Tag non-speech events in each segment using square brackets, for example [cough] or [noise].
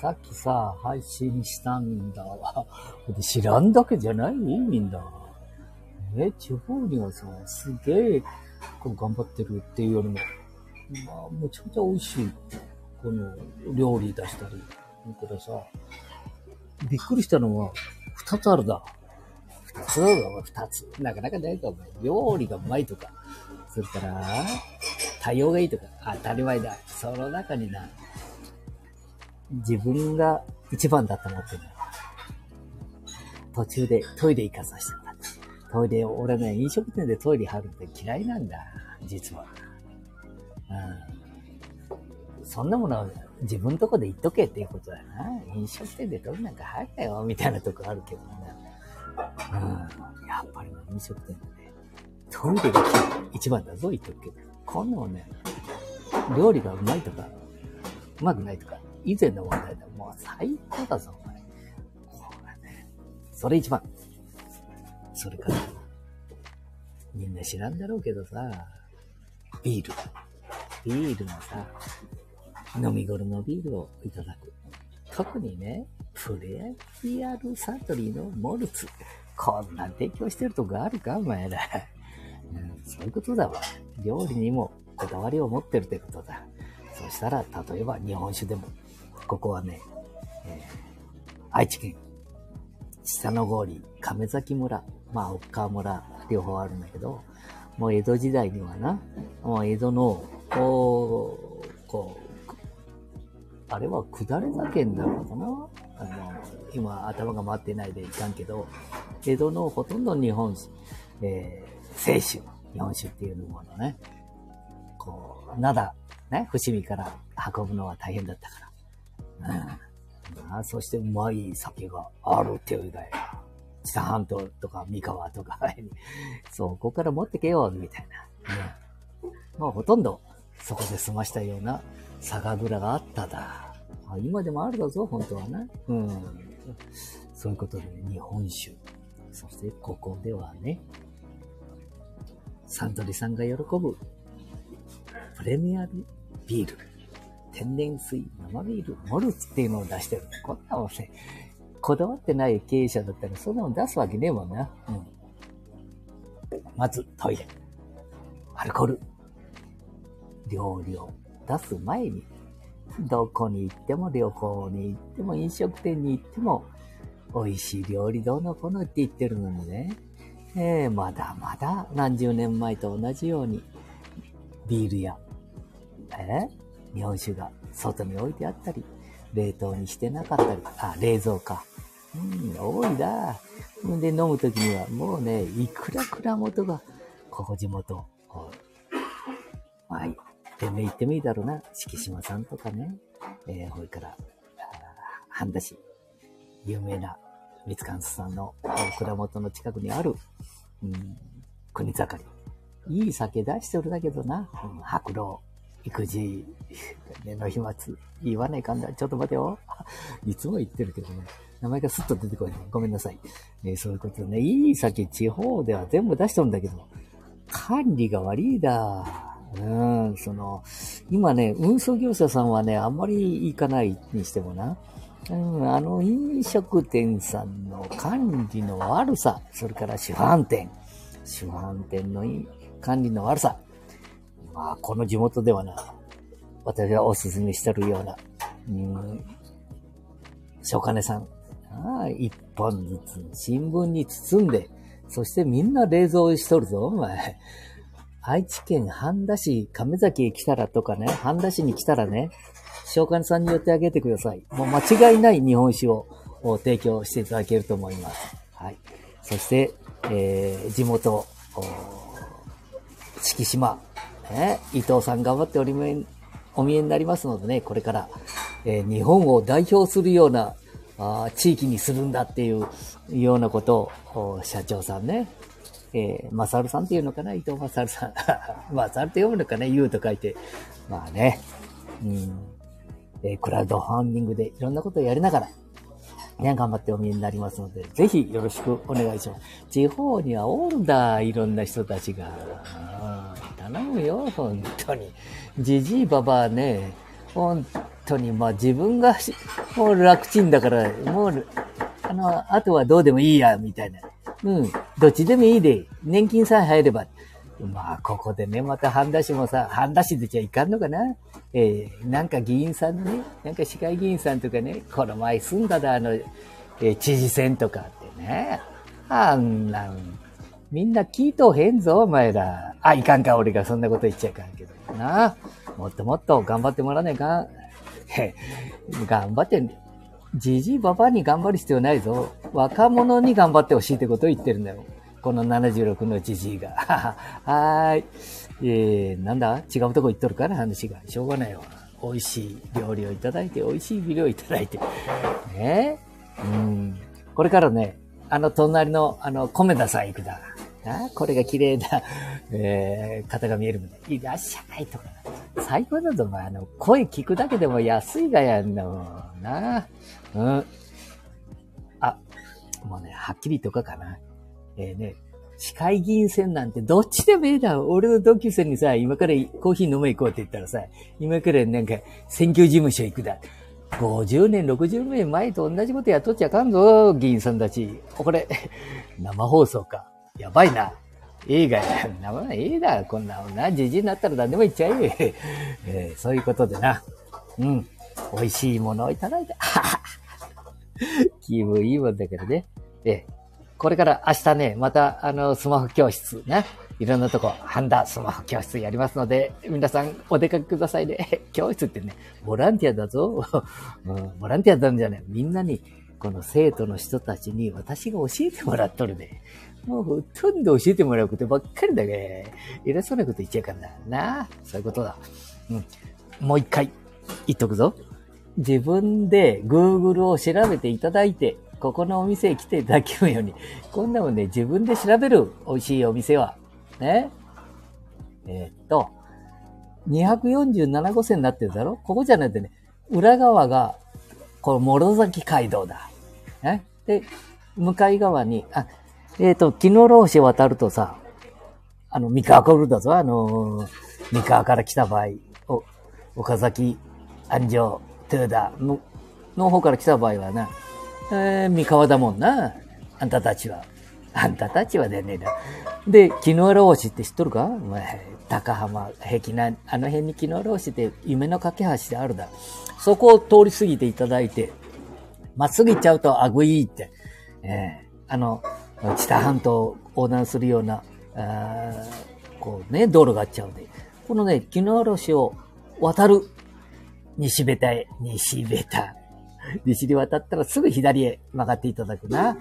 さっきさ、配信したんだわ。知らんだけじゃない？みんな。え、地方にはさ、すげえ、こう頑張ってるっていうよりも、まあ、めちゃくちゃ美味しい、この、料理出したり。これさ、びっくりしたのは、二つあるだ。二つだろ、二つ。なかなかないか、お前。料理がうまいとか。それから、対応がいいとか。当たり前だ。その中にな、自分が一番だと思ってる途中でトイレ行かさせてもらった。トイレ、俺ね、飲食店でトイレ入るって嫌いなんだ。実は。うん。そんなものは自分とこで言っとけっていうことだな。飲食店でトイレなんか入ったよ、みたいなとこあるけどね。うん。やっぱりね、飲食店でね、トイレが一番だぞ、言っとくけど。こんなもんね、料理がうまいとか、うまくないとか、以前の問題だ。もう最高だぞ、お前。これね。それ一番。それから、みんな知らんだろうけどさ、ビール。ビールのさ、飲み頃のビールをいただく。特にね、プレミアルサントリーのモルツ。こんな提供してるとこあるかお前ら。うん、そういうことだわ。料理にもこだわりを持ってるってことだ。そしたら、例えば日本酒でも、ここはね、えー、愛知県、下の郡、亀崎村、まあ、岡川村、両方あるんだけど、もう江戸時代にはな、もう江戸の、こう、こう、あれは下れ酒になるのかな？あの、今頭が回ってないでいかんけど、江戸のほとんど日本酒、えー、清酒、日本酒っていうものね、こう、灘、ね、伏見から運ぶのは大変だったから。うん。あそしてうまい酒があるっていう以外。北半島とか三河とか [laughs] そこから持ってけよ、みたいな。うん。まあほとんどそこで済ましたような酒蔵があっただ。あ今でもあるだぞ、本当はね。うん。そういうことで、日本酒。そしてここではね、サントリーさんが喜ぶプレミアルビール、天然水、生ビール、モルツっていうのを出してる。こんなもん、こだわってない経営者だったらそんなもん出すわけねえもんな。うん。まず、トイレ。アルコール。料理を出す前に、どこに行っても旅行に行っても飲食店に行っても、美味しい料理どうのこのって言ってるのにね。えー、まだまだ何十年前と同じように、ビールやえ日本酒が外に置いてあったり、冷凍にしてなかったり、あ、冷蔵か。うん、多いだ。で、飲むときには、もうね、いくら蔵元が、ここ地元、まあ、てめえ言ってもいいだろうな。敷島さんとかね。えー、ほいから、半田市、有名な三つ関さんの蔵元の近くにある、うん、国盛り。いい酒出してるだけどな。うん、白老。育児、ね、の飛沫、言わないかんだ。ちょっと待てよ。いつも言ってるけどね。名前がスッと出てこない。ごめんなさい。えー、そういうことね。いい酒、地方では全部出しとるんだけど、管理が悪いだ。うん、その、今ね、運送業者さんはね、あんまり行かないにしてもな。うん、あの、飲食店さんの管理の悪さ、それから主販店、主販店の管理の悪さ、まあ、この地元ではな、私がおすすめしてるような、うん、小金さん、あ、一本ずつ新聞に包んで、そしてみんな冷蔵しとるぞ、お前。愛知県半田市、亀崎へ来たらとかね、半田市に来たらね、召喚さんに寄ってあげてください。もう間違いない日本酒を提供していただけると思います。はい。そして、えー、地元、敷島、ね、伊藤さん頑張っておりめ、お見えになりますのでね、これから、えー、日本を代表するようなあ地域にするんだっていうようなことを、社長さんね、えー、マサルさんっていうのかな伊藤マサルさん。[laughs] マサルって読むのかな言うと書いて。まあね、うん、えー、クラウドファンディングでいろんなことをやりながら、ね、頑張ってお見えになりますので、ぜひよろしくお願いします。地方にはおるんだ、いろんな人たちが。頼むよ、本当に。じじいばばあね、本当に、まあ自分がもう楽ちんだから、もう、あの、あとはどうでもいいや、みたいな。うん、どっちでもいいで、年金さえ入れば。まあ、ここでね、また半田氏もさ、半田氏でじゃいかんのかなえー、なんか議員さんのね、なんか市会議員さんとかね、この前住んだだ、あの、えー、知事選とかってね。あんなん、みんな聞いとへんぞ、お前ら。あ、いかんか、俺がそんなこと言っちゃいかんけど。なあもっともっと頑張ってもらわねえかん。へ、頑張って、じじいばばに頑張る必要ないぞ。若者に頑張ってほしいってことを言ってるんだよ。この76のじじいが。[laughs] はーい。えー、なんだ？違うとこ行っとるから話が。しょうがないわ。美味しい料理をいただいて、美味しいビデオをいただいて。ねえうん。これからね、あの隣の、あの、米田さん行くだ。あこれが綺麗な、[laughs] えー、方が見えるもんね。いらっしゃいとか。最高だぞ、お前。あの、声聞くだけでも安いがやんだもんな。うん。あ、もうね、はっきりとかかな。えー、ね、市会議員選なんてどっちでもいいだ。俺の同級生にさ、今からコーヒー飲め行こうって言ったらさ、今からなんか選挙事務所行くだ。50年、60年前と同じことやっとっちゃあかんぞ、議員さんたち。これ、生放送か。やばいな。映画や。生いいだ、こんなのな。じじになったら何でも言っちゃえ。[laughs] えー、そういうことでな。うん。美味しいものをいただいて。[laughs] 気分いいもんだけどね。えー、これから明日ね、また、あの、スマホ教室ね。いろんなとこ、ハンダスマホ教室やりますので、皆さんお出かけくださいね。[laughs] 教室ってね、ボランティアだぞ。うん、ボランティアなんじゃない。みんなに、この生徒の人たちに私が教えてもらっとるで。もうほとんど教えてもらうことばっかりだけ。偉そうなこと言っちゃうからな。なあ、そういうことだ。うん。もう一回言っとくぞ。自分で Google を調べていただいて、ここのお店へ来ていただけるように。こんなもんね、自分で調べる。美味しいお店は。ね。えー、っと、247号線になってるだろ？ここじゃなくてね、裏側が、この諸崎街道だ。ね。で、向かい側に、あ、えっ、ー、と、木の老市渡るとさ、あの、三河コールだぞ、あのー、三河から来た場合、お、岡崎、安城、トゥーダの、の方から来た場合はな、えー、三河だもんな、あんたたちは。あんたたちはでねえな。で、木の老市って知っとるか？お前、高浜、壁南、あの辺に木の老市って夢の架け橋であるだ。そこを通り過ぎていただいて、まっすぐ行っちゃうとあぐいって、えー、あの、知多半島を横断するような、あこうね、道路があっちゃうんで、このね、木のしを渡る、西ベタへ、西ベタ。西 [laughs] に渡ったらすぐ左へ曲がっていただくな。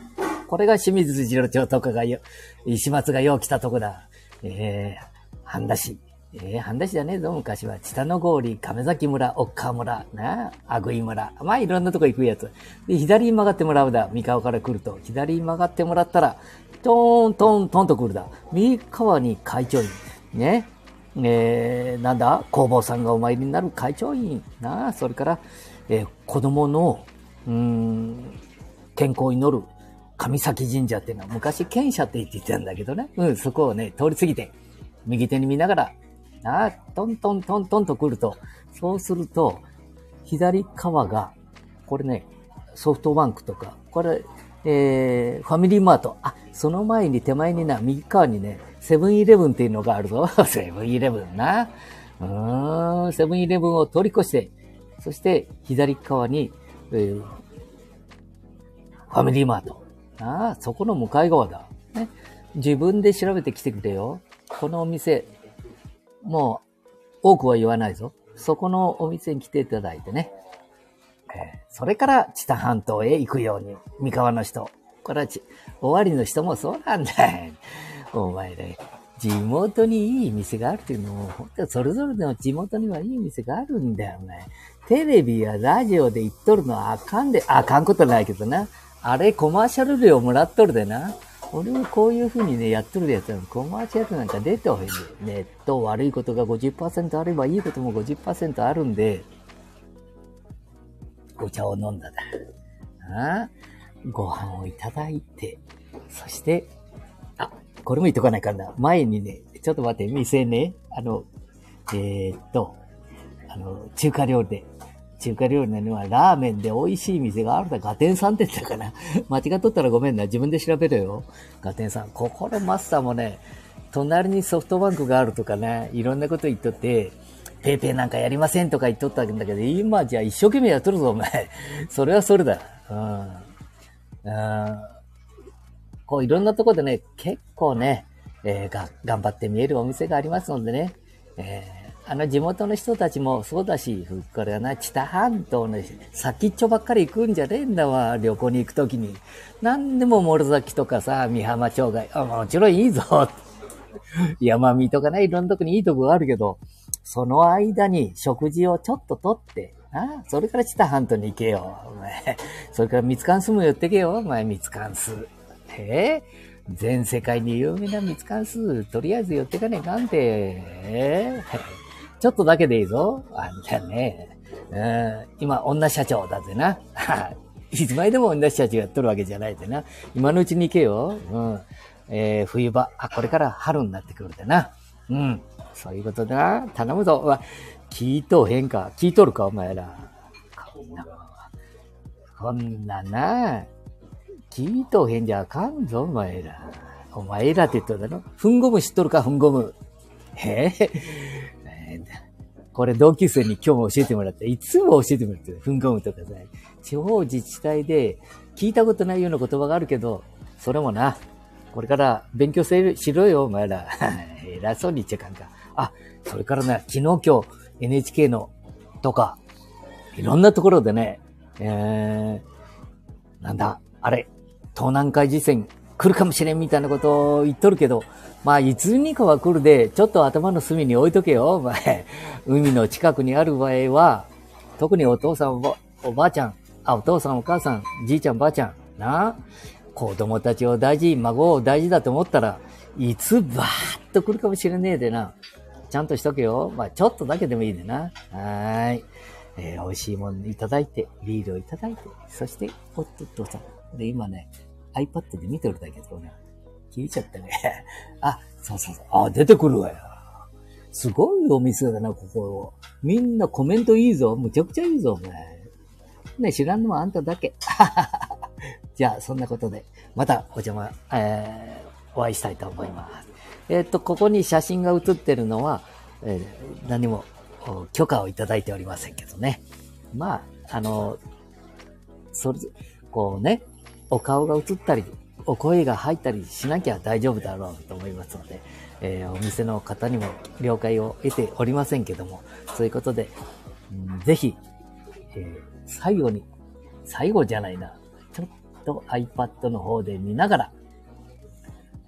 これが清水次郎町とかがよ、石松がよう来たとこだ。えー、半田市。えー、半田市じゃねえぞ、昔は。北の郡、亀崎村、奥川村、なあ、ぐい村。まあ、いろんなとこ行くやつ。で、左に曲がってもらうだ。三河から来ると。左に曲がってもらったら、トーン、トン、トンと来るだ。三河に会長員。ね。えー、なんだ？工房さんがお参りになる会長員。なあ、それから、えー、子供の、うん、健康を祈る神崎神社っていうのは昔賢者って言ってたんだけどね。うん、そこをね、通り過ぎて、右手に見ながら、あトントントントンと来ると、そうすると、左側が、これね、ソフトバンクとか、これ、えー、ファミリーマート。あ、その前に手前にな、右側にね、セブンイレブンっていうのがあるぞ。[laughs] セブンイレブンな。うーん、セブンイレブンを通り越して、そして左側に、えー、ファミリーマート。ああ、そこの向かい側だ。ね。自分で調べてきてくれよ。このお店、もう、多くは言わないぞ。そこのお店に来ていただいてね。えー、それから、知多半島へ行くように、三河の人。これはち、終わりの人もそうなんだよ。[laughs] お前ね、地元にいい店があるっていうのも、本当それぞれの地元にはいい店があるんだよ、お前。テレビやラジオで言っとるのはあかんで、あかんことないけどな。あれコマーシャル料もらっとるでな。俺もこういう風にね、やっとるやつは、コマーシャルなんか出てほしい。ネット悪いことが50%あればいいことも50%あるんで、お茶を飲んだだ。あご飯をいただいて、そして、あ、これも言っとかないかな。前にね、ちょっと待って、店ね、あの、えー、っと、あの、中華料理で。中華料理のにはラーメンで美味しい店があるだ。ガテンさんって言ったかな。[laughs] 間違っとったらごめんな。自分で調べるよ。ガテンさん。ここのマスターもね、隣にソフトバンクがあるとかね、いろんなこと言っとって、ペーペーなんかやりませんとか言っとったんだけど、今じゃ一生懸命やっとるぞ、お前。[laughs] それはそれだ。うん。うん。こういろんなとこでね、結構ね、えー、が、頑張って見えるお店がありますのでね、えー、あの地元の人たちもそうだし、これはな、知多半島の先っちょばっかり行くんじゃねえんだわ、旅行に行くときに。何でも諸崎とかさ、美浜町外、あ、もちろんいいぞ。山見とかね、いろんなとこにいいとこがあるけど、その間に食事をちょっととって、あそれから知多半島に行けよ。お前それから三つ関数も寄ってけよ。お前三つ関数。え？全世界に有名な蜜関数、とりあえず寄ってかねえかんて。え？ちょっとだけでいいぞ。あんたね。今、女社長だぜな。[laughs] いつまでも女社長やっとるわけじゃないぜな。今のうちに行けよ。うん。えー、冬場。あ、これから春になってくるでな。うん。そういうことだな。頼むぞ。わ、聞いとへんか。聞いとるか、お前ら。こんな、こんなな。聞いとへんじゃあかんぞ、お前ら。お前らって言っただろふんごむ知っとるか、ふんごむ。えー、これ同級生に今日も教えてもらって、いつも教えてもらってる。ふんごむとかさ。地方自治体で聞いたことないような言葉があるけど、それもな、これから勉強しろよ、お前ら。[laughs] 偉そうに言っちゃかんか。あ、それからね、昨日今日 NHK のとか、いろんなところでね、えー、なんだ、あれ、東南海地震来るかもしれんみたいなことを言っとるけど、まあ、いつにかは来るで、ちょっと頭の隅に置いとけよ、お前。海の近くにある場合は、特にお父さんおば、おばあちゃん、あ、お父さんお母さん、じいちゃんばあちゃん、な子供たちを大事、孫を大事だと思ったら、いつばーっと来るかもしれねえでな。ちゃんとしとけよ。まあ、ちょっとだけでもいいでな。はーい。えー、美味しいものいただいて、ビールをいただいて、そして、おっとっとさん。で、今ね、iPad で見てるだけどね、聞いちゃってね。[laughs] あ、そうそうそう。あ、出てくるわよ。すごいお店だな、ここ。みんなコメントいいぞ。むちゃくちゃいいぞ、お前。ね、知らんのはあんただけ。[laughs] じゃあ、そんなことで、またお邪魔、えー、お会いしたいと思います。えっ、と、ここに写真が写ってるのは、えー、何も許可をいただいておりませんけどね。まあ、あの、それ、こうね、お顔が映ったり、お声が入ったりしなきゃ大丈夫だろうと思いますので、えー、お店の方にも了解を得ておりませんけども、そういうことで、うん、ぜひ、えー、最後に、最後じゃないな、ちょっと iPad の方で見ながら、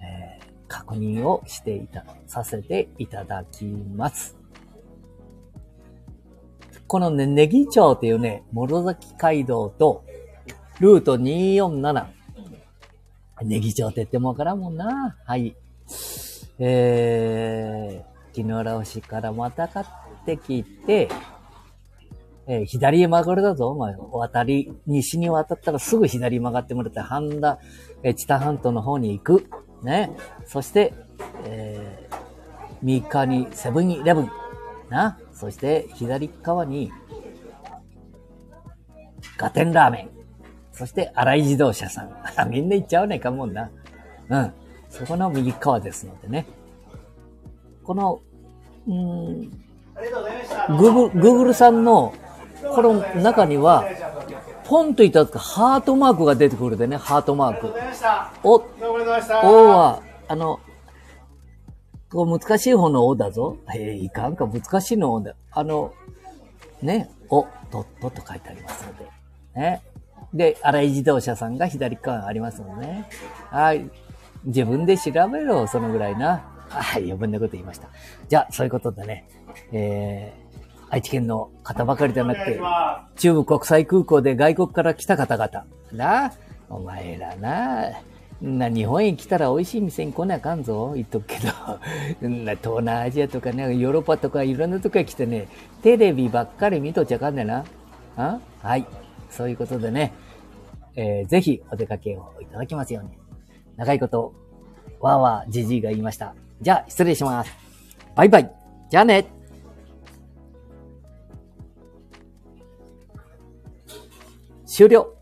えー、確認をしていた、させていただきます。このね、ネギ町っていうね、諸崎街道と、ルート247。ネギ町って言ってもわからんもんな。はい。えー、木の浦市からまた買ってきて、えー、左へ曲がるだぞ、お前。渡り、西に渡ったらすぐ左曲がってもらって、半田、えー、知多半島の方に行く。ね。そして、えー、3日にセブンイレブン。な。そして、左側に、ガテンラーメン。そして、荒井自動車さん。[laughs] みんな行っちゃうねえかもんな。うん。そこの右側ですのでね。この、うん、グーグル、グーグルさんの、この中には、ポンといたハートマークが出てくるでね、ハートマーク。お、おは、あの、こう難しい方のおだぞ。えいかんか、難しいのおだ。あの、ね、お、ドットと書いてありますので。ね。で、荒井自動車さんが左側ありますもんね。はい。自分で調べろ、そのぐらいな。はい、余分なこと言いました。じゃあ、そういうことでね、えー、愛知県の方ばかりじゃなくて、中部国際空港で外国から来た方々、な、お前らな、な、日本へ来たら美味しい店に来なあかんぞ、言っとくけど。な、東南アジアとかね、ヨーロッパとかいろんなとこへ来てね、テレビばっかり見とっちゃあかんねな。あ？はい。そういうことでね、えー、ぜひお出かけをいただきますように。長いこと、わーわーじじいが言いました。じゃあ、失礼します。バイバイ。じゃあね。終了。